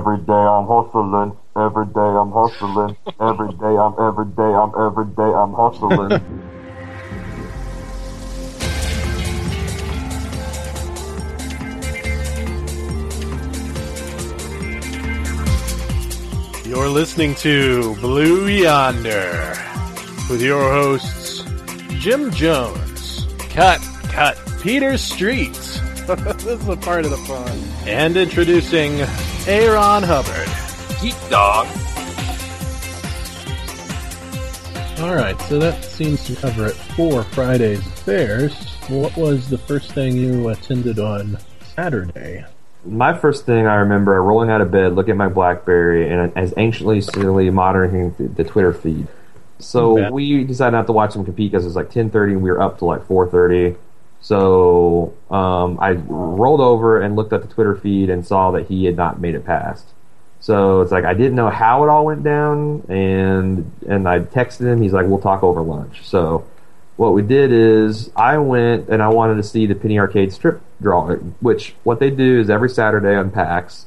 Every day I'm hustling. Every day I'm hustling. Every day I'm every day I'm every day I'm hustling. You're listening to Blue Yonder with your hosts Jim Jones, Cut Cut Peter Street. this is a part of the fun. And introducing Aaron Hubbard. Geek Dog. All right, so that seems to cover it for Friday's affairs. What was the first thing you attended on Saturday? My first thing I remember rolling out of bed, looking at my BlackBerry, and as anciently silly monitoring the Twitter feed. So we decided not to watch them compete because it was like 10:30 and we were up to like 4:30. So um, I rolled over and looked at the Twitter feed and saw that he had not made it past. So it's like I didn't know how it all went down, and and I texted him. He's like, "We'll talk over lunch." So what we did is I went and I wanted to see the Penny Arcade strip draw, which what they do is every Saturday on PAX,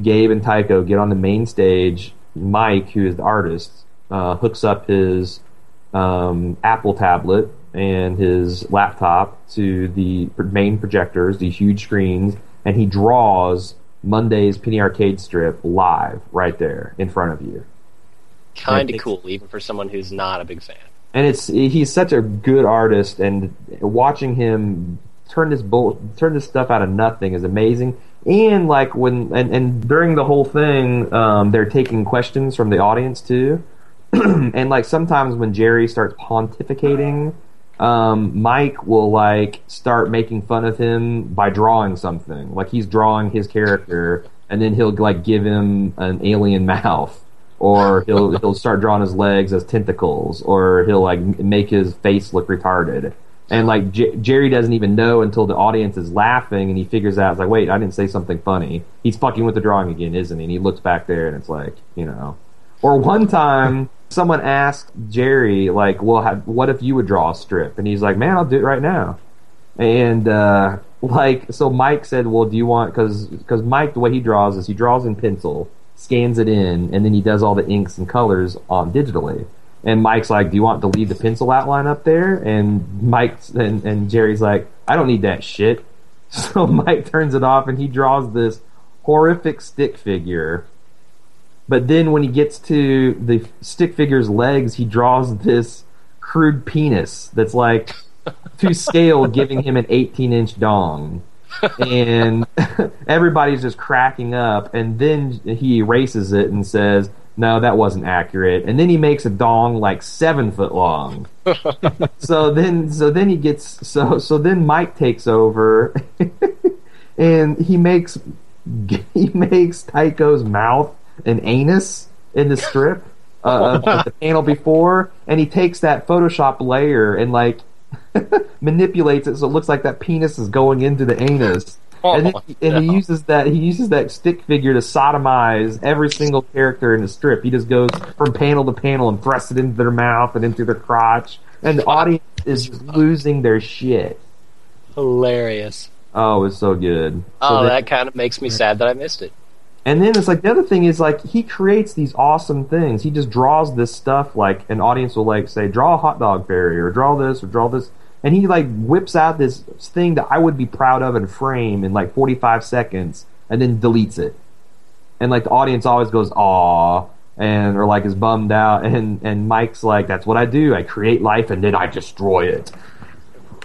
Gabe and Tycho get on the main stage. Mike, who is the artist, uh, hooks up his um, Apple tablet and his laptop to the main projectors, the huge screens, and he draws Monday's Penny Arcade strip live right there in front of you. Kind of cool, even for someone who's not a big fan. And it's he's such a good artist, and watching him turn this bull, turn this stuff out of nothing is amazing. And like when and, and during the whole thing, um, they're taking questions from the audience too. and like sometimes when Jerry starts pontificating, um, Mike will like start making fun of him by drawing something. Like he's drawing his character, and then he'll like give him an alien mouth, or he'll he'll start drawing his legs as tentacles, or he'll like make his face look retarded. And like J- Jerry doesn't even know until the audience is laughing, and he figures out, it's like, wait, I didn't say something funny. He's fucking with the drawing again, isn't he? And he looks back there, and it's like, you know. Or one time, someone asked Jerry, like, well, how, what if you would draw a strip? And he's like, man, I'll do it right now. And, uh, like, so Mike said, well, do you want, cause, cause Mike, the way he draws is he draws in pencil, scans it in, and then he does all the inks and colors on digitally. And Mike's like, do you want to leave the pencil outline up there? And Mike and, and Jerry's like, I don't need that shit. So Mike turns it off and he draws this horrific stick figure but then when he gets to the stick figure's legs, he draws this crude penis that's like to scale, giving him an 18 inch dong. and everybody's just cracking up. And then he erases it and says, "No, that wasn't accurate." And then he makes a dong like seven foot long. so then, so then he gets so so then Mike takes over, and he makes he makes Tycho's mouth an anus in the strip uh, of the panel before, and he takes that Photoshop layer and like manipulates it so it looks like that penis is going into the anus. and then, he, and he uses that he uses that stick figure to sodomize every single character in the strip. He just goes from panel to panel and thrusts it into their mouth and into their crotch, and the audience is losing their shit. Hilarious. Oh, it's so good. Oh, so that kind of makes me sad that I missed it. And then it's like the other thing is like he creates these awesome things. He just draws this stuff like an audience will like say, draw a hot dog fairy or draw this or draw this. And he like whips out this thing that I would be proud of and frame in like 45 seconds and then deletes it. And like the audience always goes, aw, and or like is bummed out. And, and Mike's like, that's what I do. I create life and then I destroy it.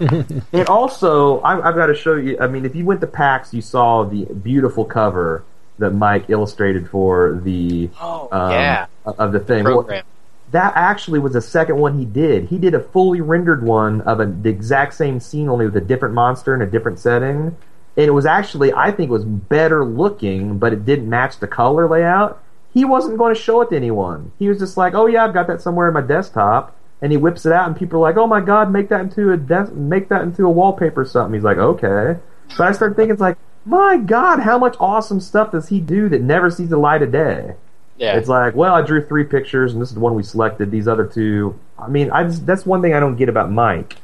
and also, I, I've got to show you. I mean, if you went to PAX, you saw the beautiful cover that Mike illustrated for the Oh, um, yeah. of the thing. Program. that actually was the second one he did. He did a fully rendered one of a, the exact same scene, only with a different monster in a different setting. And it was actually, I think, it was better looking, but it didn't match the color layout. He wasn't going to show it to anyone. He was just like, "Oh yeah, I've got that somewhere in my desktop." And he whips it out, and people are like, "Oh my god, make that into a des- make that into a wallpaper or something." He's like, "Okay." But I started thinking, it's like, my god, how much awesome stuff does he do that never sees the light of day? Yeah. It's like, well, I drew three pictures, and this is the one we selected. These other two, I mean, I just, that's one thing I don't get about Mike.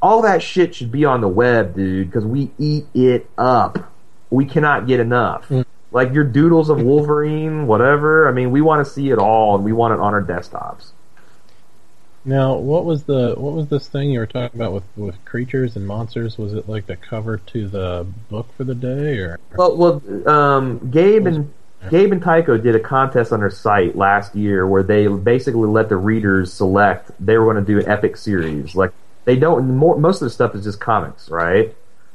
All that shit should be on the web, dude, because we eat it up. We cannot get enough. Mm. like your doodles of Wolverine, whatever. I mean, we want to see it all, and we want it on our desktops. Now, what was the what was this thing you were talking about with with creatures and monsters? Was it like the cover to the book for the day, or Well, well, um, Gabe and Gabe and Tycho did a contest on their site last year where they basically let the readers select. They were going to do an epic series. Like they don't. More, most of the stuff is just comics, right?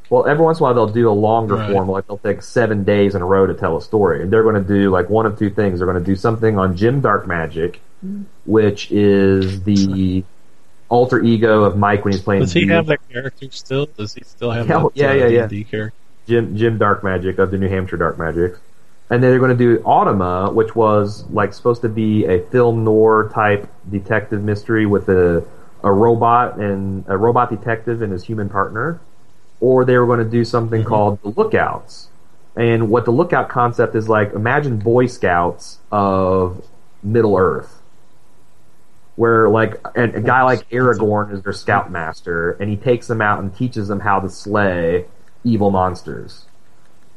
Well, every once in a while they'll do a longer Right. form, like they'll take seven days in a row to tell a story, and they're going to do like one of two things. They're going to do something on Jim Darkmagic, which is the alter ego of Mike when he's playing. does he D- have that character still? Does he still have Yeah, that yeah, uh, yeah, yeah. D&D character? Jim Jim Darkmagic of the New Hampshire Dark Magic. And then they're going to do Automata, which was like supposed to be a film noir type detective mystery with a a robot and a robot detective and his human partner. Or they were going to do something called the Lookouts. And what the lookout concept is like, imagine Boy Scouts of Middle Earth. Where like a, a guy like Aragorn is their scoutmaster, and he takes them out and teaches them how to slay evil monsters.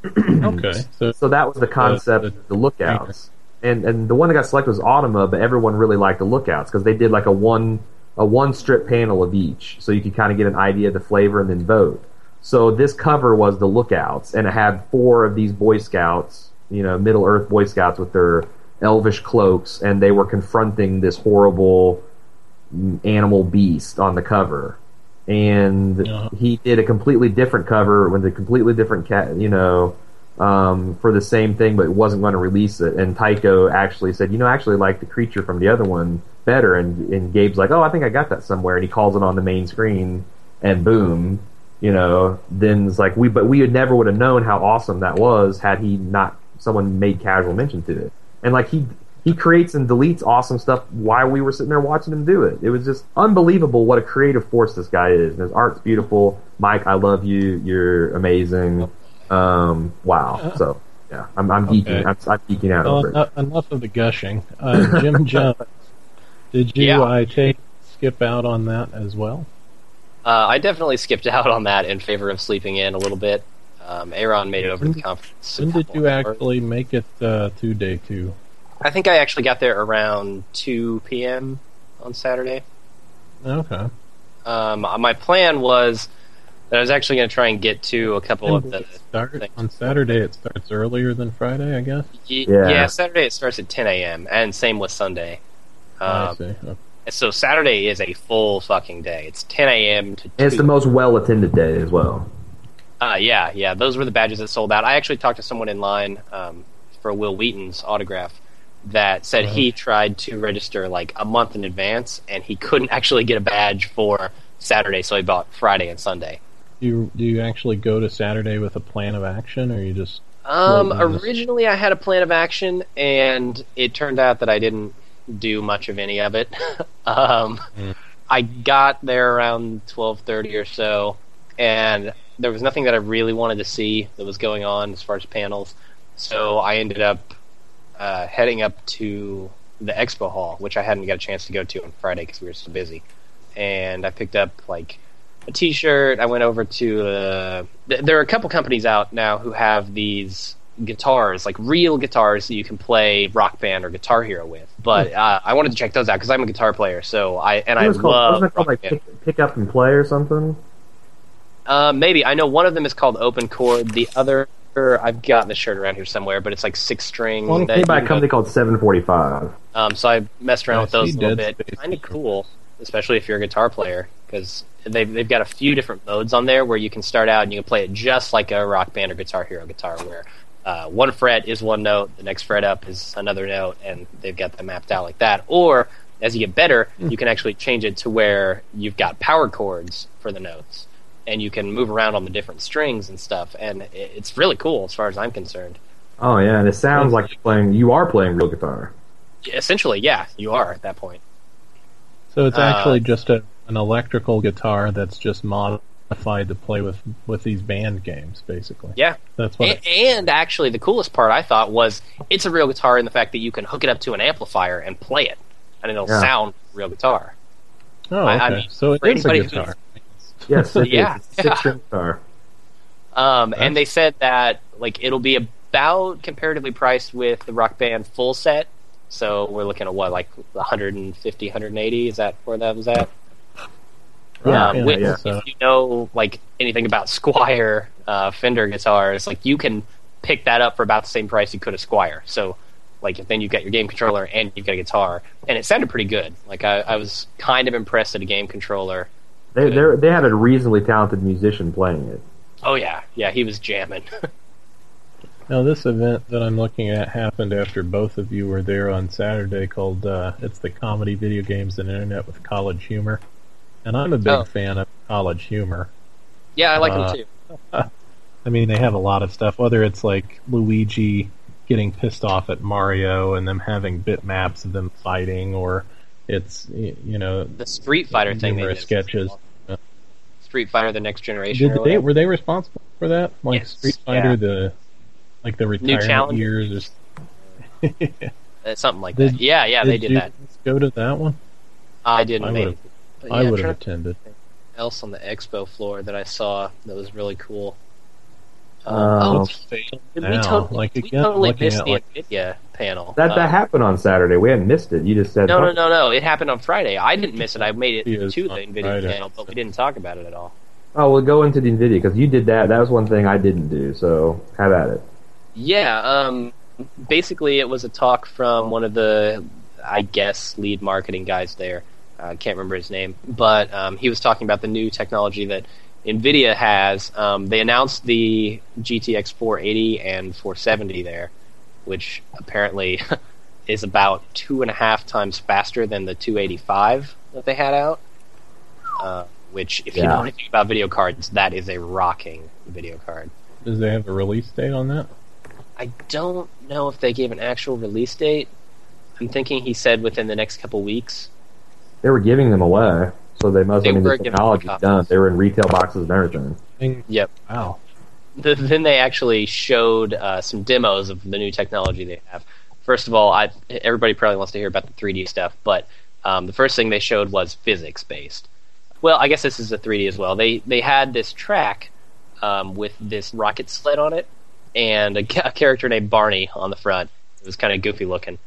Okay, so So that was the concept the- of the lookouts. And and the one that got selected was Automata, but everyone really liked the lookouts because they did like a one a one strip panel of each, so you could kind of get an idea of the flavor and then vote. So this cover was the lookouts, and it had four of these Boy Scouts, you know, Middle Earth Boy Scouts with their elvish cloaks, and they were confronting this horrible animal beast on the cover. And he did a completely different cover with a completely different cat, you know, um, for the same thing, but wasn't going to release it. And Tycho actually said, you know, I actually like the creature from the other one better. And, and Gabe's like, oh, I think I got that somewhere. And he calls it on the main screen, and boom, you know, then it's like we, but we would never would have known how awesome that was had he not someone made casual mention to it. And like he he creates and deletes awesome stuff while we were sitting there watching him do it. It was just unbelievable what a creative force this guy is. And his art's beautiful. Mike, I love you. You're amazing. Um, wow. So yeah, I'm, I'm geeking. Okay. I'm, I'm geeking out well, over it. enough, enough of the gushing. Uh, Jim Jones, did you Yeah. I take skip out on that as well? Uh, I definitely skipped out on that in favor of sleeping in a little bit. Um, Aaron made it over to the conference. When did couple you hours. actually make it uh, to day two? I think I actually got there around 2 p.m. on Saturday. Okay. Um, my plan was that I was actually going to try and get to a couple of the. start things. on Saturday. It starts earlier than Friday, I guess. Y- Yeah. yeah. Saturday it starts at 10 a.m. and same with Sunday. I Um, see. Okay. so Saturday is a full fucking day. It's 10 a.m. to 2. It's the most well attended day as well. Uh, yeah, yeah. Those were the badges that sold out. I actually talked to someone in line um, for Wil Wheaton's autograph that said he tried to register like a month in advance and he couldn't actually get a badge for Saturday, so he bought Friday and Sunday. Do you do you actually go to Saturday with a plan of action, or you just Um, originally, I had a plan of action, and it turned out that I didn't do much of any of it. um, Mm. I got there around twelve thirty or so, and there was nothing that I really wanted to see that was going on as far as panels. So I ended up uh, heading up to the expo hall, which I hadn't got a chance to go to on Friday because we were so busy. And I picked up like a T-shirt. I went over to. Uh, th- there are a couple companies out now who have these guitars, like real guitars that you can play Rock Band or Guitar Hero with. But uh, I wanted to check those out because I'm a guitar player. So I and I called, love wasn't it called Rock like Band. pick, pick up and play or something? Uh, maybe I know one of them is called Open Chord. The other I've got the shirt around here somewhere, but it's like six string. One that made by a company called 745. Um, so I messed around I with those a little bit. Kind of cool, especially if you're a guitar player, because they've they've got a few different modes on there where you can start out and you can play it just like a Rock Band or Guitar Hero guitar, where uh, one fret is one note, the next fret up is another note, and they've got them mapped out like that. Or as you get better, you can actually change it to where you've got power chords for the notes, and you can move around on the different strings and stuff, and it's really cool as far as I'm concerned. Oh yeah, and it sounds like you're playing. You are playing real guitar. Essentially, yeah, you are at that point. So it's Uh, actually just a, an electrical guitar that's just modified to play with with these band games, basically. Yeah, That's what. And, it- and actually, the coolest part I thought was it's a real guitar in the fact that you can hook it up to an amplifier and play it, and it'll Yeah. sound real guitar. oh, I- okay. I mean, so it for is a anybody guitar. Yes. Yeah, six string guitar. Um, and they said that like it'll be about comparatively priced with the Rock Band full set. So we're looking at what, like 150, 180? Is that where that was at? Yeah, um, yeah, which, yeah, so- if you know like anything about Squier uh, Fender guitars, like you can pick that up for about the same price you could a Squier. So like then you've got your game controller and you've got a guitar, and it sounded pretty good. Like I, I was kind of impressed at a game controller. They they they had a reasonably talented musician playing it. Oh yeah, yeah, he was jamming. Now, this event that I'm looking at happened after both of you were there on Saturday. Called uh, it's the comedy video games and internet with college humor, and I'm a big Oh. fan of college humor. yeah, I like Uh, him too. I mean, they have a lot of stuff. Whether it's like Luigi getting pissed off at Mario and them having bitmaps of them fighting, or it's you know The Street Fighter thing. they did. sketches. Street Fighter: The Next Generation. Did they were they responsible for that? Like Yes, Street Fighter, yeah. the like the retirement years. Or, Uh, something like Did- that. Yeah, yeah, they did that. Go to that one. I didn't. I make would've- it. I yeah, would have attended. else on the expo floor that I saw that was really cool. Um, Uh, oh, Let's face it we now, totally, like we again, totally missed at the like Nvidia panel. That Uh, that happened on Saturday. We hadn't missed it. You just said no, no, no, no. It happened on Friday. I didn't miss it. I made it It is to the on Nvidia Friday. panel, but we didn't talk about it at all. Oh, we'll go into the Nvidia because you did that. That was one thing I didn't do. So have at it. Yeah, um, basically, it was a talk from one of the, I guess, lead marketing guys there. I can't remember his name, but um, he was talking about the new technology that NVIDIA has. Um, they announced the GTX 480 and 470 there, which apparently is about two and a half times faster than the 285 that they had out. Uh, which, if you know anything about video cards, that is a rocking video card. Does they have a release date on that? I don't know if they gave an actual release date. I'm thinking he said within the next couple weeks. They were giving them away, so they must. They I mean, the giving technology's done. They were in retail boxes and everything. Yep. Wow. The, then they actually showed uh, some demos of the new technology they have. First of all, I, everybody probably wants to hear about the 3D stuff, but um, the first thing they showed was physics based. Well, I guess this is a 3D as well. They they had this track um, with this rocket sled on it, and a, a character named Barney on the front. It was kind of goofy looking,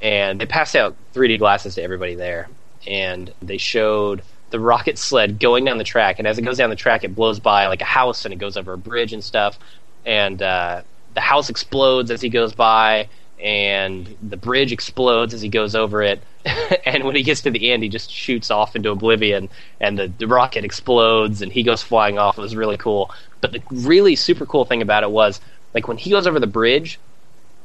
and they passed out 3D glasses to everybody there, and they showed the rocket sled going down the track, and as it goes down the track, it blows by like a house, and it goes over a bridge and stuff, and uh, the house explodes as he goes by, and the bridge explodes as he goes over it, and when he gets to the end, he just shoots off into oblivion, and the, the rocket explodes, and he goes flying off. It was really cool. But the really super cool thing about it was, like when he goes over the bridge,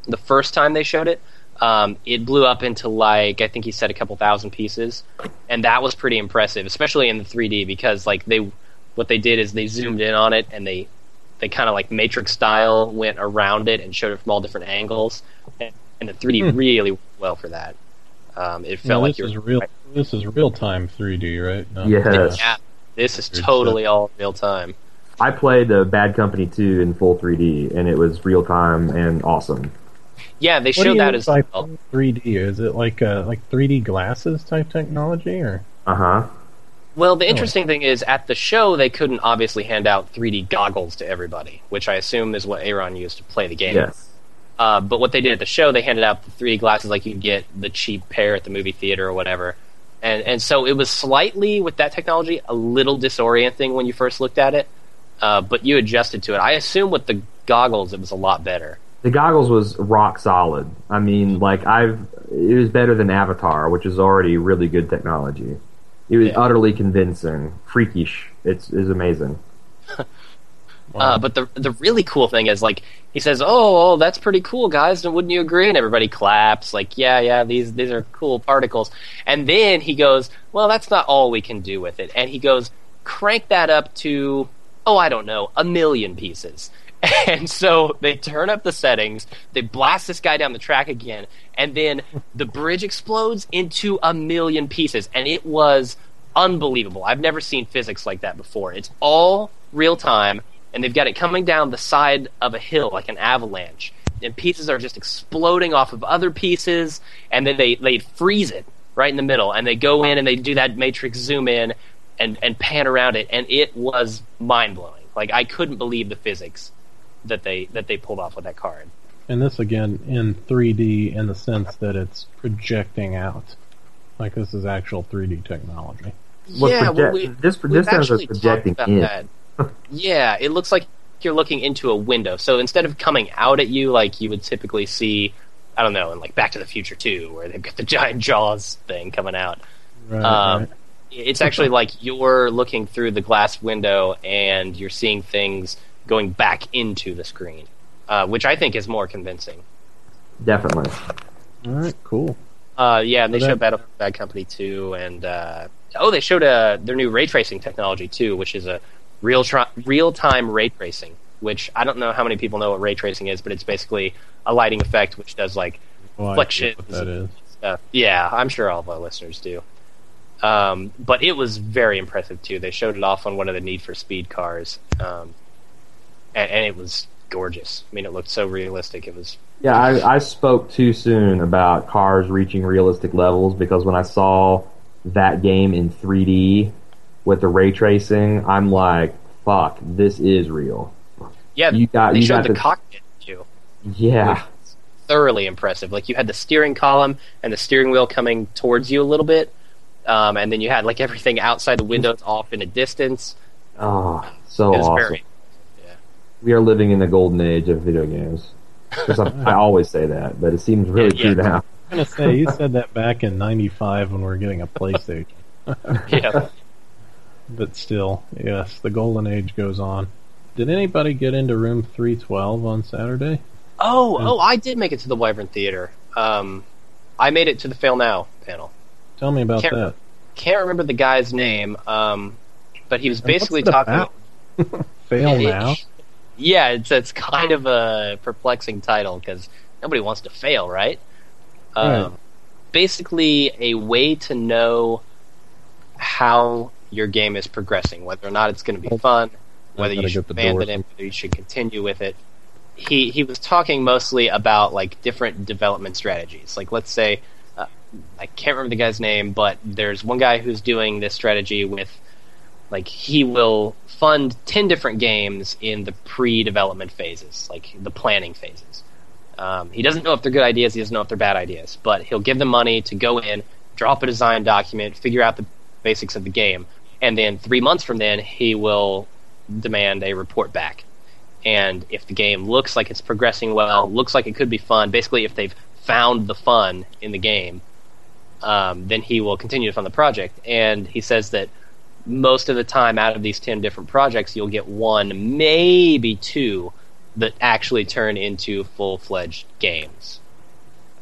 the first time they showed it, um, it blew up into like I think he said a couple thousand pieces, and that was pretty impressive, especially in the 3D because like they what they did is they zoomed in on it and they they kind of like Matrix style went around it and showed it from all different angles, and, and the 3D Hmm. really worked well for that. Um, it Now, felt like this you is were real. This is real time 3D, right? No. Yes. Yeah, this is totally all real time. I played uh, Bad Company 2 in full 3D, and it was real time and awesome. Yeah, they What showed that mean as by well. 3D? Is it like uh, like 3D glasses type technology, or Uh huh. Well, the interesting thing is, at the show, they couldn't obviously hand out 3D goggles to everybody, which I assume is what Aaron used to play the game. Yes. Uh, but what they did at the show, they handed out the 3D glasses like you get the cheap pair at the movie theater or whatever. And and so it was slightly with that technology a little disorienting when you first looked at it, uh, but you adjusted to it. I assume with the goggles, it was a lot better. The goggles was rock solid. I mean, like I've, it was better than Avatar, which is already really good technology. It was Yeah. utterly convincing, freakish. It's is amazing. Uh, but the the really cool thing is like he says, "Oh, oh, that's pretty cool, guys. Wouldn't you agree?" And everybody claps, like, "Yeah, yeah, these these are cool particles." And then he goes, "Well, that's not all we can do with it." And he goes, "Crank that up to, oh, I don't know, a million pieces." And so they turn up the settings, they blast this guy down the track again, and then the bridge explodes into a million pieces, and it was unbelievable. I've never seen physics like that before. It's all real time, and they've got it coming down the side of a hill like an avalanche, and pieces are just exploding off of other pieces, and then they they freeze it right in the middle, and they go in and they do that matrix zoom in and and pan around it, and it was mind blowing. Like I couldn't believe the physics that they that they pulled off with that card. And this again in 3D in the sense that it's projecting out. Like this is actual 3D technology. Well, yeah, proje- well, we, this we've this sounds actually projecting about in. that. yeah, it looks like you're looking into a window. So instead of coming out at you like you would typically see, I don't know, in like Back to the Future 2, where they've got the giant jaws thing coming out. Right. Um, right. It's actually like you're looking through the glass window and you're seeing things going back into the screen, uh, which I think is more convincing. Definitely. All right, cool. Uh, yeah, and they showed Battle Bad Company 2, and uh, oh, they showed uh, their new ray tracing technology too, which is a real tri- real time ray tracing. Which I don't know how many people know what ray tracing is, but it's basically a lighting effect which does like Oh, I see Flexions. what that is. stuff. Yeah, I'm sure all of our listeners do. Um, but it was very impressive too. They showed it off on one of the Need for Speed cars, um, and, and it was gorgeous. I mean, it looked so realistic. It was Yeah, I, I spoke too soon about cars reaching realistic levels because when I saw that game in 3D with the ray tracing, I'm like, fuck, this is real. yeah. You got- they you showed got the the- cockpit too. Yeah. thoroughly impressive. Like you had the steering column and the steering wheel coming towards you a little bit, um, and then you had like everything outside the windows off in a distance. Oh, so awesome. very We are living in the golden age of video games. I, I always say that, but it seems really Yeah, yeah. true now. I'm gonna say you said that back in '95 when we were getting a PlayStation. yeah. But still, yes, the golden age goes on. Did anybody get into room 312 on Saturday? Oh, oh, I did make it to the Wyvern Theater. Um, I made it to the Fail Now panel. Tell me about Can't- that. Can't remember the guy's name, um, but he was And what's basically talking. about? Fail It- now. Yeah, it's it's kind of a perplexing title because nobody wants to fail, right? Um, Right. Basically, a way to know how your game is progressing, whether or not it's going to be fun, whether you should abandon it, whether you should continue with it. He he was talking mostly about like different development strategies. Like let's say, uh, I can't remember the guy's name, but there's one guy who's doing this strategy with like he will fund 10 different games in the pre-development phases like the planning phases. Um, he doesn't know if they're good ideas he doesn't know if they're bad ideas but he'll give them money to go in drop a design document figure out the basics of the game and then three months from then he will demand a report back. And if the game looks like it's progressing well looks like it could be fun basically if they've found the fun in the game um, then he will continue to fund the project. And he says that most of the time out of these 10 different projects you'll get one maybe two that actually turn into full-fledged games.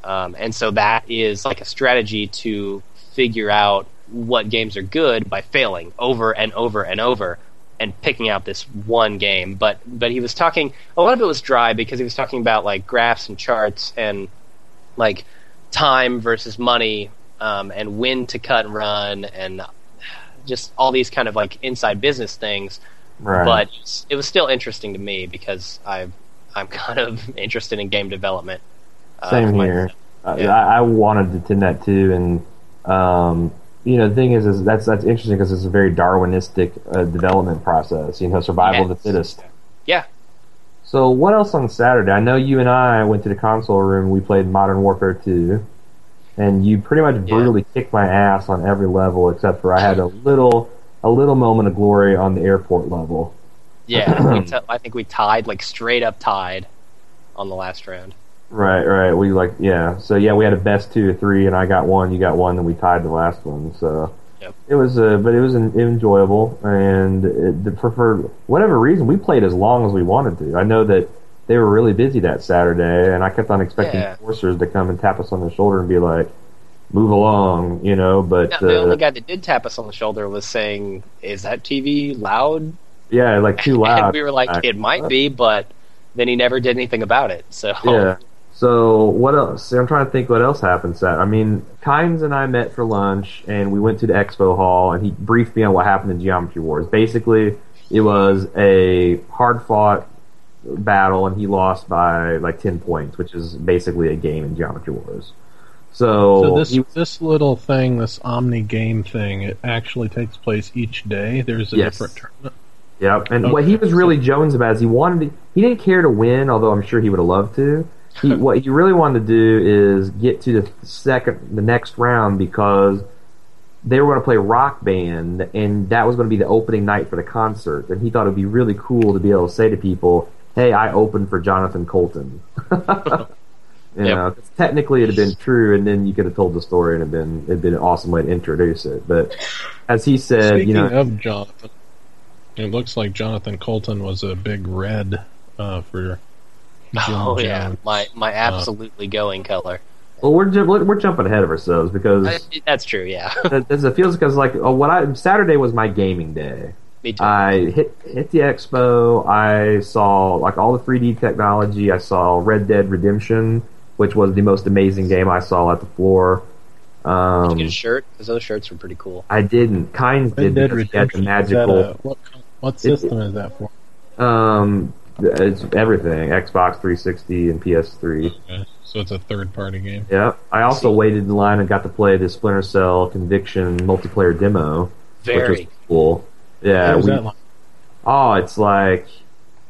Um, and so that is like a strategy to figure out what games are good by failing over and over and over and picking out this one game. But but he was talking a lot of it was dry because he was talking about like graphs and charts and like time versus money um, and when to cut and run and just all these kind of like inside business things. Right. But it was still interesting to me because I I'm kind of interested in game development. uh, Same here. Uh, Yeah. I, I wanted to attend that too, and um, you know the thing is, is that's that's interesting because it's a very Darwinistic uh, development process. You know, survival of the fittest. Yeah. So what else on Saturday? I know you and I went to the console room. We played Modern Warfare 2, and you pretty much Yeah. brutally kicked my ass on every level except for I had a little a little moment of glory on the airport level. Yeah, we t- I think we tied like straight up tied on the last round. Right, right. We like yeah. So yeah, we had a best two or three, and I got one, you got one, and we tied the last one. So Yep. it was, uh, but it was an, enjoyable, and it, for, for whatever reason, we played as long as we wanted to. I know that they were really busy that Saturday, and I kept on expecting Yeah. forcers to come and tap us on the shoulder and be like, "Move along," you know. But Now, the uh, only guy that did tap us on the shoulder was saying, "Is that TV loud?" yeah, like too loud. and we were like, I- "It might be," but then he never did anything about it. So Yeah. So what else? I'm trying to think what else happened. Sat. I mean, Kynes and I met for lunch, and we went to the expo hall, and he briefed me on what happened in Geometry Wars. Basically, it was a hard fought battle, and he lost by like ten points, which is basically a game in Geometry Wars. So, So this he- this little thing, this Omegathon thing, it actually takes place each day. There's a Yes. different tournament. Yep. And Okay. what he was really Jones about is he wanted to, he didn't care to win, although I'm sure he would have loved to. He, what he really wanted to do is get to the second, the next round because they were going to play Rock Band, and that was going to be the opening night for the concert. And he thought it'd be really cool to be able to say to people, "Hey, I opened for Jonathan Coulton." you Yep. know, 'cause technically it had been true, and then you could have told the story and it'd been it'd been an awesome way to introduce it. But as he said, Speaking you know, of Jonathan, it looks like Jonathan Coulton was a big red uh, for Jim Oh Jones. yeah, my my absolutely going color. well, we're ju- we're jumping ahead of ourselves because Uh, That's true. Yeah, that- that's it feels because like oh, what I Saturday was my gaming day. Me too. I hit hit the expo. I saw like all the 3D technology. I saw Red Dead Redemption, which was the most amazing game I saw at the floor. Did Um, you get a shirt? Because those shirts were pretty cool. I didn't. Kynes Red did Dead because he had the Redemption. Magical. a, what, what system is that for? Um, it's everything: Xbox 360 and PS3. Okay. So it's a third party game. Yeah. I also waited in line and got to play the Splinter Cell Conviction multiplayer demo, which was cool. Yeah, we- that like? Oh, it's like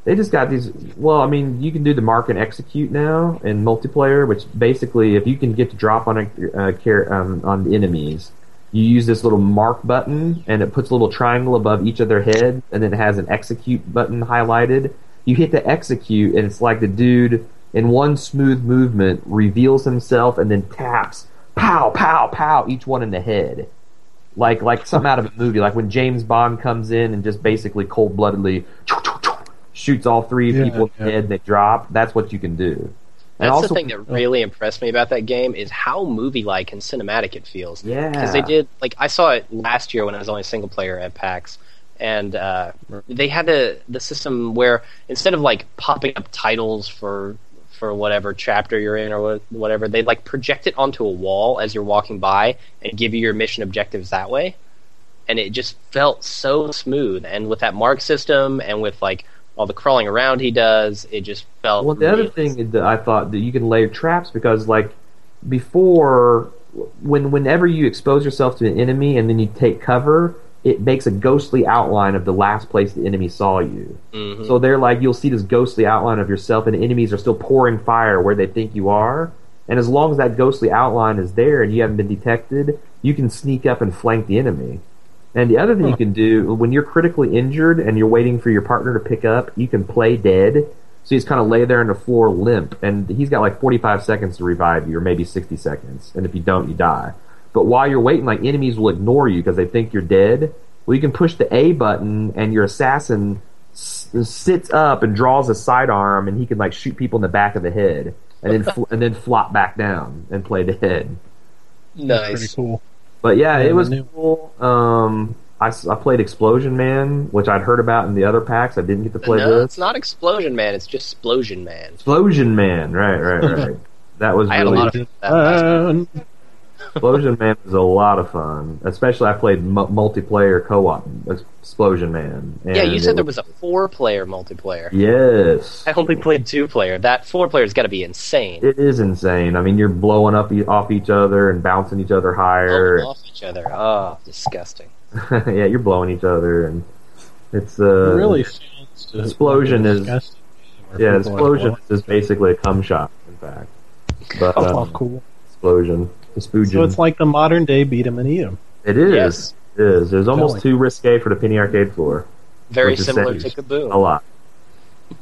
they just got these. Well, I mean, you can do the mark and execute now in multiplayer, which basically, if you can get to drop on a uh, car- um, on the enemies, you use this little mark button, and it puts a little triangle above each of their head, and then it has an execute button highlighted. You hit the execute, and it's like the dude in one smooth movement reveals himself and then taps, pow, pow, pow, each one in the head like like something out of a movie, like when James Bond comes in and just basically cold bloodedly shoots all three Yeah, people in yeah. the head and they drop. That's what you can do. And That's also, the thing that really impressed me about that game is how movie-like and cinematic it feels. yeah, because they did like I saw it last year when I was only single player at PAX, and uh, they had the the system where instead of like popping up titles for for whatever chapter you're in or whatever, they like project it onto a wall as you're walking by and give you your mission objectives that way, and it just felt so smooth. And with that mark system and with like all the crawling around he does, it just felt. Well, the other really- thing that I thought that you can lay traps because, like, before when whenever you expose yourself to an enemy and then you take cover, it makes a ghostly outline of the last place the enemy saw you. Mhm. So they're like you'll see this ghostly outline of yourself, and enemies are still pouring fire where they think you are. And as long as that ghostly outline is there and you haven't been detected, you can sneak up and flank the enemy. And the other thing you can do when you're critically injured and you're waiting for your partner to pick up, you can play dead. So he's kind of lay there on the floor limp, and he's got like 45 seconds to revive you, or maybe 60 seconds. And if you don't, you die. But while you're waiting, like enemies will ignore you because they think you're dead. Well, you can push the A button, and your assassin s- sits up and draws a sidearm, and he can like shoot people in the back of the head, and then fl- and then flop back down and play dead. Pretty nice. cool. But yeah, Yeah, it was the new- cool. Um, I, s- I played Explosion Man, which I'd heard about in the other packs. I didn't get to play no, this. it's not Explosion Man. It's just 'Splosion Man. 'Splosion Man, right, right, right. that was I had a really lot of 'Splosion Man was a lot of fun. Especially I played mu- multiplayer co-op 'Splosion Man. And Yeah, you said it there was a four-player multiplayer. Yes, I only played two-player. That four-player's got to be insane. it is insane. I mean, you're blowing up e- off each other and bouncing each other higher. Blowing off each other. Oh, disgusting. yeah, you're blowing each other, and it's uh, it really sounds Explosion is- disgusting where yeah, explosion is basically a cum shot. In fact, but Oh, um, cool. explosion, explosion. So it's like the modern day beat 'em and eat 'em. it is. Yes. It is. It was almost Telling. too risque for the penny arcade floor. Very similar to Kaboom. A lot.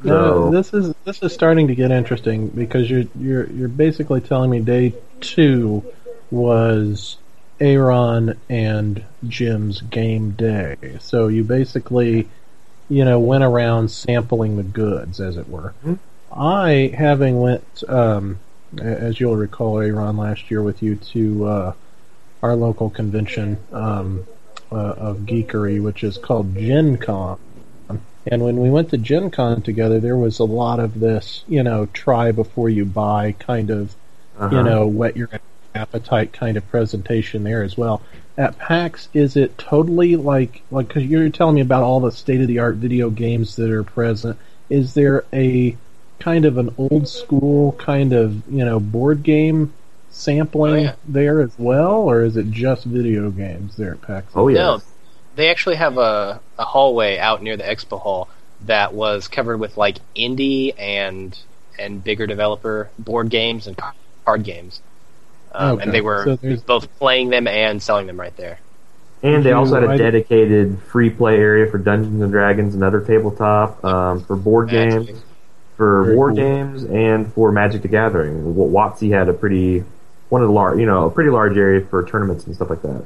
No, So- this is this is starting to get interesting because you're you're you're basically telling me day two was Aaron and Jim's game day. So you basically, you know, went around sampling the goods, as it were. Mhm. I, having went, um, a- as you'll recall, Aaron last year with you to uh, our local convention um, uh, of geekery, which is called Gen Con. And when we went to Gen Con together, there was a lot of this, you know, try before you buy kind of, Uh-huh. you know, whet your appetite kind of presentation there as well. At PAX, is it totally like, like, cause you're telling me about all the state of the art video games that are present. Is there a kind of an old school kind of, you know, board game sampling Oh, yeah. there as well, or is it just video games there at PAX? Oh yeah. No, they actually have a, a hallway out near the expo hall that was covered with like indie and and bigger developer board games and card games. Um, Okay, And they were so both playing them and selling them right there. And they also had a dedicated free play area for Dungeons and Dragons and other tabletop, um, for board Magic. games, for Very war cool. games, and for Magic the Gathering. WotC had a pretty one of the large, you know, a pretty large area for tournaments and stuff like that.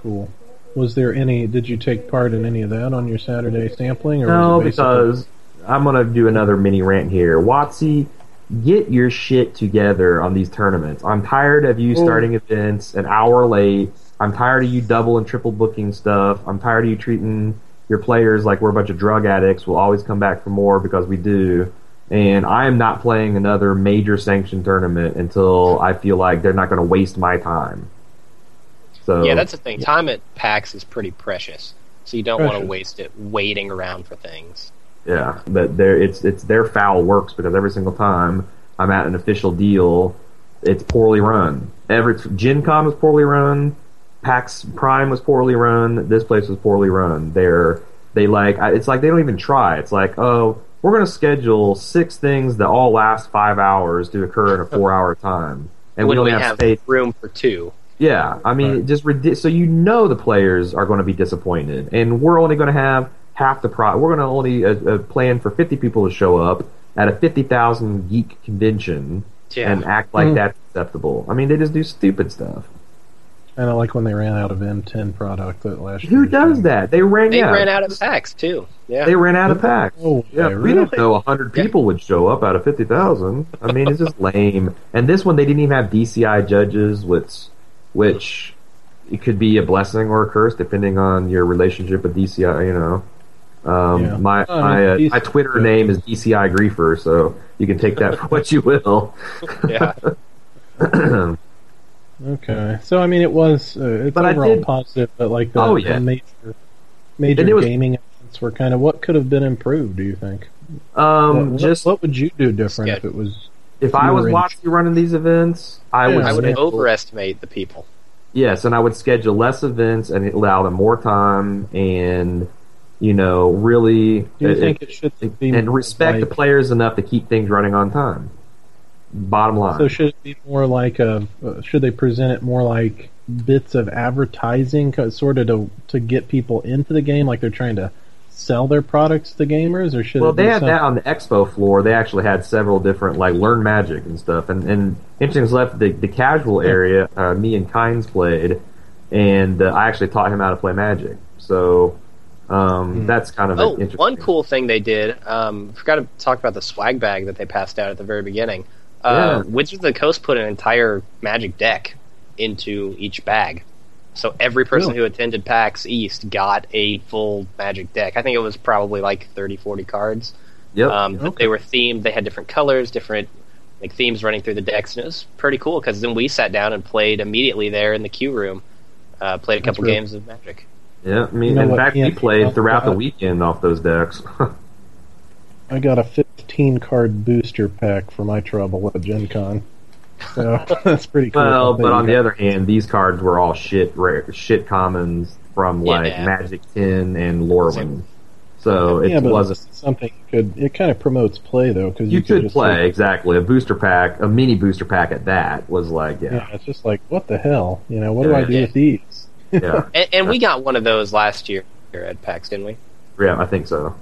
Cool. Was there any? Did you take part in any of that on your Saturday sampling? Or No, because I'm gonna do another mini rant here. WotC, get your shit together on these tournaments. I'm tired of you Oh. starting events an hour late. I'm tired of you double and triple booking stuff. I'm tired of you treating your players like we're a bunch of drug addicts. We'll always come back for more because we do. And I am not playing another major sanctioned tournament until I feel like they're not going to waste my time. So Yeah, that's the thing. Time at PAX is pretty precious, so you don't want to waste it waiting around for things. Yeah, but there it's it's their foul works because every single time I'm at an official deal, it's poorly run. Every Gen Con was poorly run, PAX Prime was poorly run, this place was poorly run. They're they like it's like they don't even try. It's like oh we're gonna schedule six things that all last five hours to occur in a four hour time, and we only we have, have space. room for two. Yeah, I mean, Right. just ridi- so you know the players are going to be disappointed, and we're only going to have half the pro. We're going to only uh, uh, plan for fifty people to show up at a fifty thousand geek convention Yeah. and act like Mm. that's acceptable. I mean, they just do stupid stuff. Kind of like when they ran out of M10 product that last Who year. does that? They ran. They yeah, ran out of packs too. Yeah. They ran out of packs. Oh, yeah, okay, we really? didn't know hundred people would show up out of fifty thousand. I mean, it's just lame. And this one, they didn't even have DCI judges, which, which it could be a blessing or a curse depending on your relationship with DCI. You know, um, Yeah. my I my, uh, my Twitter name is DCI Griefer, so you can take that for what you will. yeah. Okay, so I mean, it was uh, it's But I overall did- positive, but like the, Oh, the major major was- gaming events were kind of what could have been improved. Do you think? um, what, just what would you do different if it was? if I was were in- watching running these events, I Yeah, would. I would Yeah. overestimate the people. Yes, and I would schedule less events and allow them more time, and you know, really, Do you it- think it should be and respect like, the players enough to keep things running on time. Bottom line, So should it be more like a? Uh, should they present it more like bits of advertising, sort of to to get people into the game, like they're trying to sell their products to gamers, or should well, it be they had something- that on the expo floor. They actually had several different like learn magic and stuff. And, and interesting is left the the casual area. Uh, me and Kynes played, and uh, I actually taught him how to play magic. So um, Hmm. that's kind of Oh, interesting. one cool thing they did. Um, forgot to talk about the swag bag that they passed out at the very beginning. Uh, Yeah. Wizards of the Coast put an entire Magic deck into each bag, so every person Really? who attended PAX East got a full Magic deck. I think it was probably like 30, 40 cards. Yep. Um, but Okay. They were themed. They had different colors, different like themes running through the decks, and it was pretty cool. Because then we sat down and played immediately there in the queue room. Uh, played a That's couple real- games of Magic. yeah. I mean, You know in what fact, we played talked throughout the weekend off those decks. I got a 15 card booster pack for my trouble at Gen Con. So that's pretty cool. Well, but you on the other hand, these cards were all shit rare, shit commons from like Yeah. Magic Ten and Lorwyn. So it yeah, but wasn't. something could. It kind of promotes play though, because You could just play exactly a booster pack, a mini booster pack at that was like Yeah. yeah, it's just like what the hell, you know? What do I do Yeah. with these? yeah, And, and we got one of those last year at PAX, didn't we? yeah. I think so.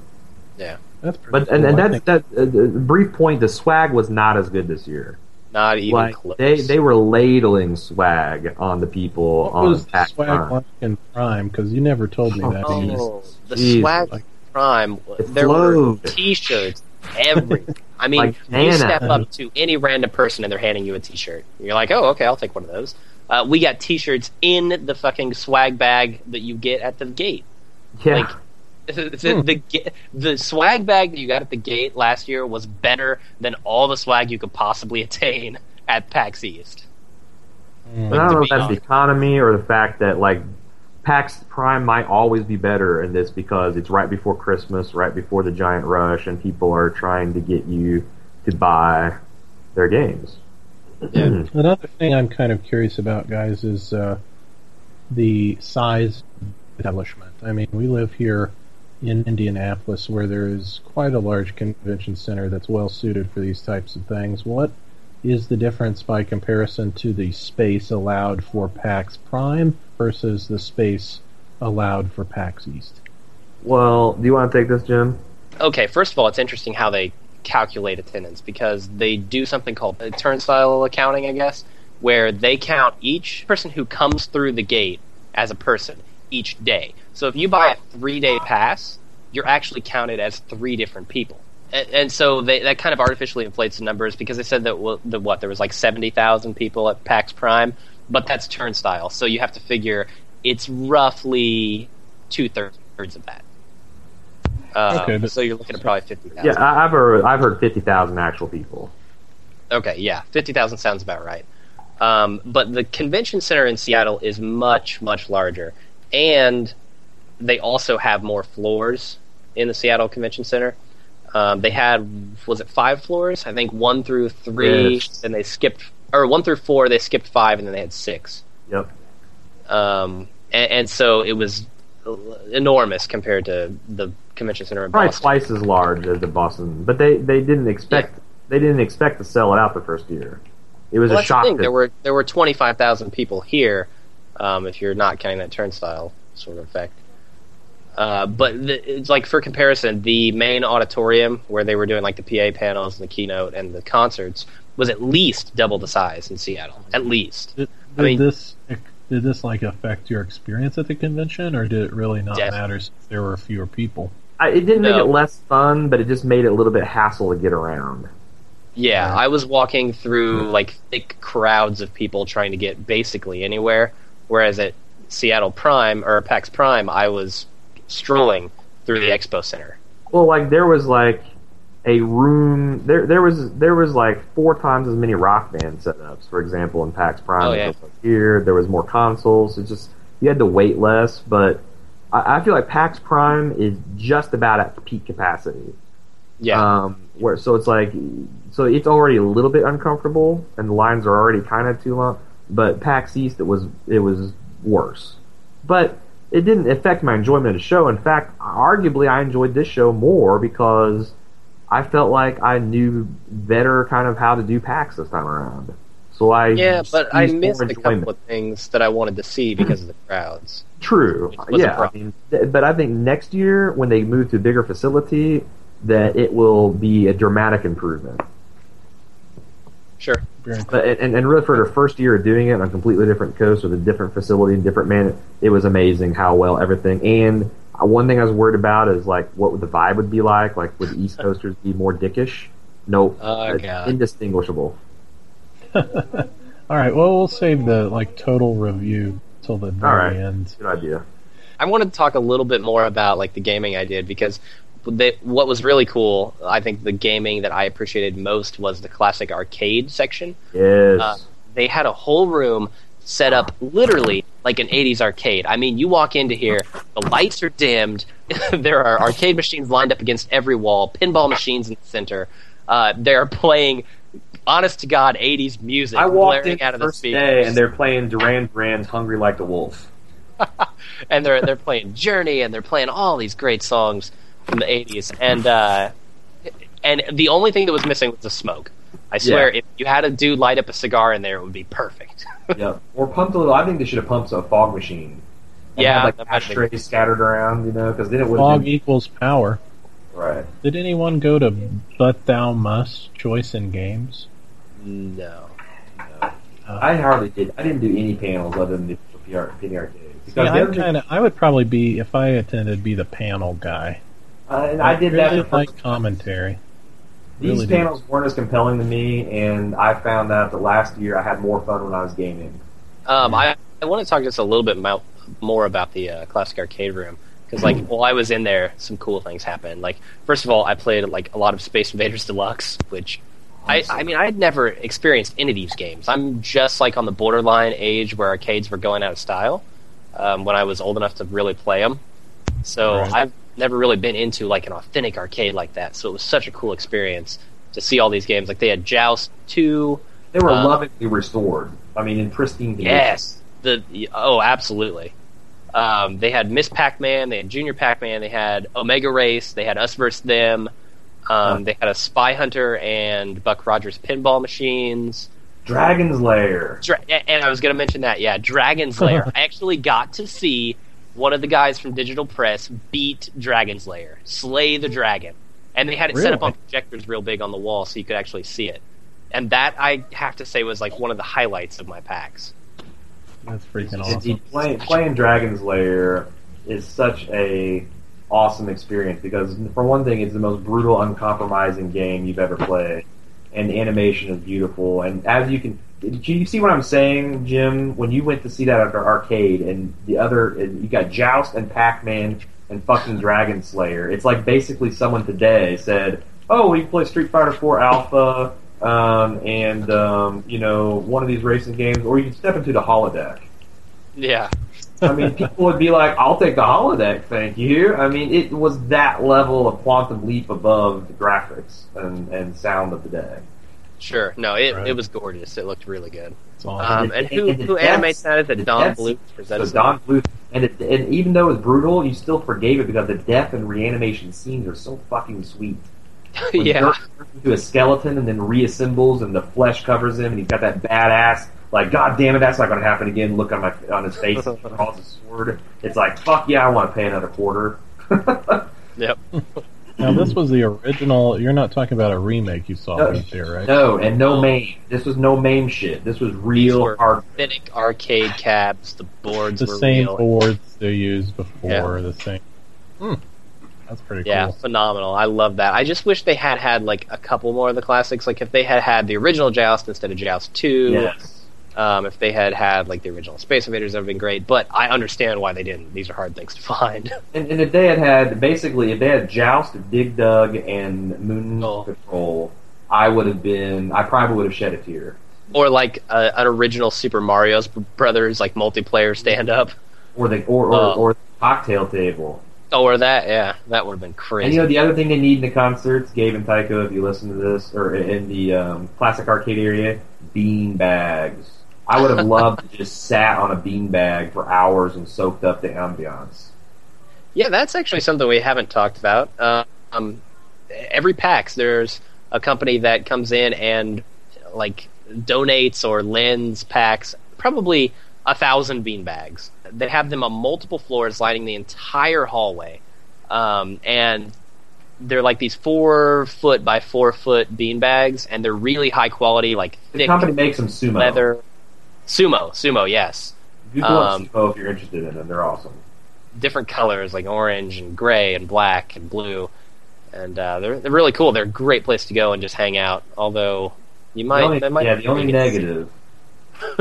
That's But cool. and, and I that's think- that. Uh, brief point: the swag was not as good this year. Not even Like close. they they were ladling swag on the people what on was the swag Prime. like in Prime? Because you never told me that. Oh. The Jeez. swag Like- prime. It There were. T-shirts. Every. I mean, Like you Anna. step up to any random person and they're handing you a T-shirt. You're like, oh, okay, I'll take one of those. Uh, we got T-shirts in the fucking swag bag that you get at the gate. Yeah, Like, the, the, the, the swag bag that you got at the gate last year was better than all the swag you could possibly attain at PAX East. Mm. But I don't know if that's the economy or the fact that like PAX Prime might always be better in this because it's right before Christmas, right before the giant rush, and people are trying to get you to buy their games. Yeah. Another thing I'm kind of curious about, guys, is uh, the size establishment. I mean, we live here in Indianapolis where there is quite a large convention center that's well suited for these types of things. What is the difference by comparison to the space allowed for PAX Prime versus the space allowed for PAX East? Well, do you want to take this, Jim? Okay, first of all, it's interesting how they calculate attendance because they do something called turnstile accounting, I guess, where they count each person who comes through the gate as a person each day. So if you buy a three day pass, you're actually counted as three different people. And, and so they, that kind of artificially inflates the numbers because they said that well, the, what there was like seventy thousand people at PAX Prime, but that's turnstile. So you have to figure it's roughly two thirds of that. Um, Okay, but- so you're looking at probably fifty thousand. Yeah, I, I've heard I've heard fifty thousand actual people. Okay, yeah, fifty thousand sounds about right. Um, but the convention center in Seattle is much much larger, and they also have more floors in the Seattle Convention Center. Um, they had was it five floors? I think one through three, Yes. then they skipped or one through four. They skipped five, and then they had six. Yep. Um, and, and so it was enormous compared to the convention center in Boston. Probably Boston. twice as large as the Boston, but they, they didn't expect they didn't expect to sell it out the first year. It was Well, a shock. the. There were there were twenty five thousand people here, um, if you're not counting that turnstile sort of effect. Uh, but the, it's like for comparison, the main auditorium where they were doing like the PA panels and the keynote and the concerts was at least double the size in Seattle. At least. Did, I mean- this did this like affect your experience at the convention, or did it really not Yes. matter since there were fewer people? I, it didn't make it less fun, but it just made it a little bit hassle to get around. Yeah, I was walking through like thick crowds of people trying to get basically anywhere, whereas at Seattle Prime or PAX Prime, I was strolling through the expo center. Well, like there was like a room there. There was there was like four times as many rock band setups, for example, in PAX Prime. Oh, yeah. there was Here, there was more consoles. It just you had to wait less, but I, I feel like PAX Prime is just about at peak capacity. Yeah. Um, where so it's like so it's already a little bit uncomfortable, and the lines are already kind of too long. But PAX East, it was it was worse, but it didn't affect my enjoyment of the show. In fact, arguably, I enjoyed this show more because I felt like I knew better kind of how to do PAX this time around. So I Yeah, but I missed a enjoyment. couple of things that I wanted to see because of the crowds. True. Which was a Yeah. I mean, th- but I think next year when they move to a bigger facility, that it will be a dramatic improvement. Sure. Very But and, and really for the first year of doing it on a completely different coast with a different facility and different man, it was amazing how well everything. And one thing I was worried about is like what would the vibe would be like. Like would the East Coasters be more dickish? Nope. Oh, God. indistinguishable. All right. Well, we'll save the like total review till the very right. end. Good idea. I wanted to talk a little bit more about like the gaming I did because they, what was really cool, I think the gaming that I appreciated most was the classic arcade section. Yes. Uh, they had a whole room set up literally like an 80s arcade. I mean, you walk into here, the lights are dimmed, there are arcade machines lined up against every wall, pinball machines in the center. Uh, they're playing honest to God 80s music I walked blaring in out of the first speakers. day and they're playing Duran Duran's "Hungry Like the Wolf." and they're they're playing Journey and they're playing all these great songs from the 80s and uh, and the only thing that was missing was the smoke. I swear, Yeah. if you had a dude light up a cigar in there, it would be perfect. yep. Or pumped a little. I think they should have pumped a fog machine. And Yeah, had, like that might have ashtrays scattered around, you know, because then it would Fog been equals power. right. Did anyone go to But Thou Must Choice in Games? No. I hardly did. I didn't do any panels other than the PR, penny arcade. Because Yeah, I other thing- kind of. I would probably be if I attended, be the panel guy. Uh, and I did that. really for- like commentary. these really did. panels weren't as compelling to me, and I found out the last year I had more fun when I was gaming. Um, I, I want to talk just a little bit mo- more about the uh, classic arcade room because, like, while I was in there, some cool things happened. Like, first of all, I played like a lot of Space Invaders Deluxe, which I, I mean, I had never experienced any of these games. I'm just like on the borderline age where arcades were going out of style um, when I was old enough to really play them. So Right. I've never really been into like an authentic arcade like that. So it was such a cool experience to see all these games. Like they had Joust two. They were Uh, lovingly restored. I mean, in pristine condition. Yes. The oh, absolutely. Um, they had Ms. Pac-Man, they had Junior Pac-Man, they had Omega Race, they had Us vs. Them. Um, They had a Spy Hunter and Buck Rogers pinball machines. Dragon's Lair. Dra- and I was going to mention that, yeah, Dragon's Lair. I actually got to see one of the guys from Digital Press beat Dragon's Lair, slay the dragon, and they had it set up on projectors real big on the wall so you could actually see it. And that I have to say was like one of the highlights of my PAX. That's freaking It- awesome. it- playing, playing Dragon's Lair is such a awesome experience because, for one thing, it's the most brutal, uncompromising game you've ever played, and the animation is beautiful. And as you can, do you see what I'm saying, Jim? When you went to see that at the arcade, and the other, and you got Joust and Pac-Man and fucking Dragon Slayer. It's like basically someone today said, "Oh, we can play Street Fighter 4 Alpha." Um, and um, you know one of these racing games, or you can step into the holodeck. Yeah. I mean, people would be like, "I'll take the holodeck, thank you." I mean, it was that level of quantum leap above the graphics and, and sound of the day. Sure. No, it, Right. it was gorgeous. It looked really good. Awesome. Um, and who, And the who deaths- animates that? Is the it Don deaths- Bluth? Or So Don Bluth, and it, and even though it was brutal, you still forgave it because the death and reanimation scenes are so fucking sweet. name? When yeah. Dirk turns into a skeleton and then reassembles, and the flesh covers him, and he's got that badass, like, God damn it, that's not going to happen again. Look on my on his face, and he draws his sword. It's like, fuck yeah, I want to pay another quarter. Yep. Now, this was the original. You're not talking about a remake you saw No. right there, right? no, and no MAME. This was no MAME shit. This was real were hard. authentic arcade cabs. The boards the were same real. boards they used before. The same. Hmm. That's pretty Yeah, cool. phenomenal. I love that. I just wish they had had like a couple more of the classics. Like if they had had the original Joust instead of Joust Two. Yes. Um, if they had had like the original Space Invaders, that would have been great. But I understand why they didn't. These are hard things to find. And, and if they had had basically, if they had Joust, Dig Dug, and Moon Oh. Patrol, I would have been. I probably would have shed a tear. or like a, an original Super Mario's Brothers like multiplayer stand up. Or the or or, Oh. or the cocktail table. Oh, or that. Yeah, that would have been And crazy. you know the other thing they need in the concerts, Gabe and Tycho, if you listen to this, or in the um, classic arcade area, bean bags. I would have loved to just sat on a bean bag for hours and soaked up the ambiance. Yeah, that's actually something we haven't talked about. Uh, um, every PAX, there's a company that comes in and like donates or lends PAX probably a thousand bean bags. They have them on multiple floors, lining the entire hallway, um, and they're like these four foot by four foot bean bags, and they're really high quality, like The thick company makes them sumo. leather. Sumo, sumo, yes. You can um, sumo if you're interested in them. They're awesome. different colors like orange and gray and black and blue, and uh, they're they're really cool. They're a great place to go and just hang out. Although you might, the only, they might yeah, the only negative.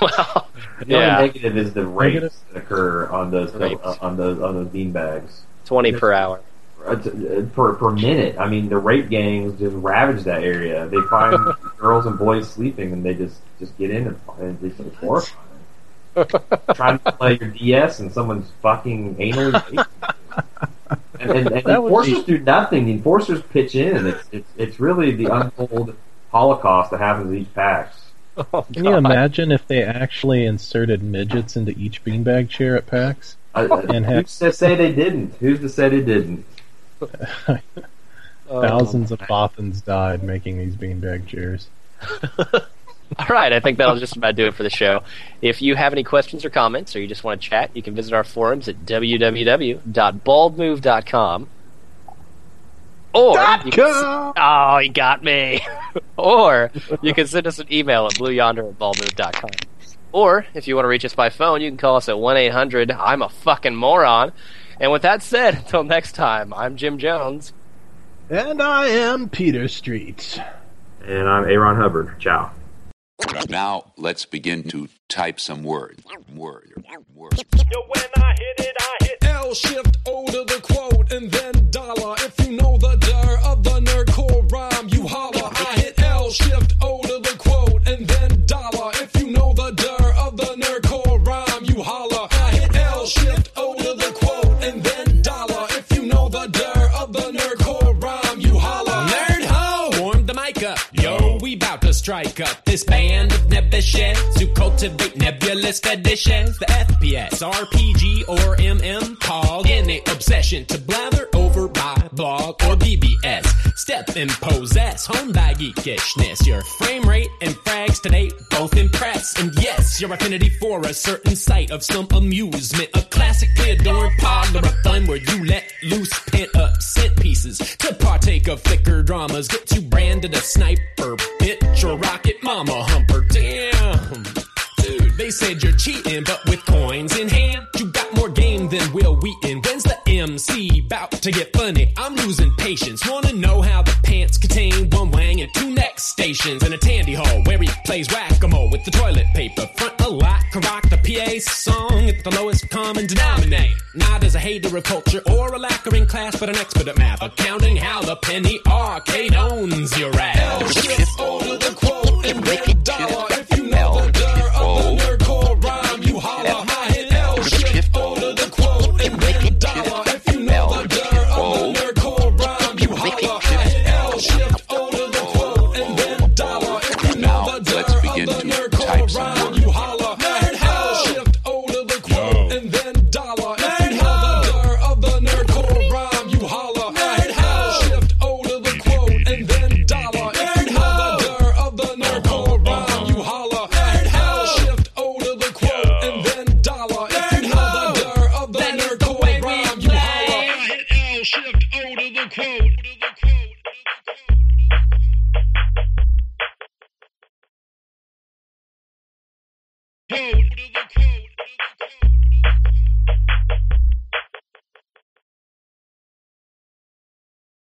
well, The only negative is the rates Negative? that occur on those uh, on those on those bean bags. twenty per hour. Uh, t- uh, per per minute. I mean, the rape gangs just ravage that area. They find girls and boys sleeping, and they just just get in and, and it's, it's horrifying. Trying to play your DS, and someone's fucking anally. And, and, and the That enforcers do nothing. The enforcers pitch in. It's it's, it's really the untold holocaust that happens at each PAX. Oh, Can you imagine if they actually inserted midgets into each beanbag chair at PAX? Uh, uh, And ha- who's to say they didn't? Who's to say they didn't? Thousands of Bothans died making these beanbag chairs. All right, I think that'll just about do it for the show. If you have any questions or comments, or you just want to chat, you can visit our forums at www.baldmove.com. Or you can, oh, he got me. or you can send us an email at blueyonder at baldmove.com. Or if you want to reach us by phone, you can call us at one eight hundred. I'm a fucking moron. And with that said, until next time, I'm Jim Jones. And I am Peter Street. And I'm A. Ron Hubbard. Ciao. Now let's begin to type some words. Word. Word. L shift O to the quote and then dollar. If you know the dir of the nerdcore rhyme, you holler. I hit L shift strike up. This band of nebbishes who cultivate nebulous fetishes. The FPS, RPG, or MM hog any obsession to blather over by blog or BBS. Step and possess home by geekishness. Your frame rate and frags today both impress. And yes, your affinity for a certain sight of some amusement. A classically adorned parlor of fun where you let loose pent up scent pieces to partake of thicker dramas. Get you branded a sniper, bitch, or rocket mama humper. Damn. Dude, they said you're cheating, but with coins in hand, you got more game than Wil Wheaton. MC bout to get funny? I'm losing patience. Wanna know how the pants contain one wang and two neck stations in a tandy hole where he plays whack-a-mole with the toilet paper. Frontalot, can rock the PA song at the lowest common denominator. Not as a hater of culture or a lacquer in class, but an expert at math, accounting how the penny arcade owns your ass. Shift over the quote and then dollar.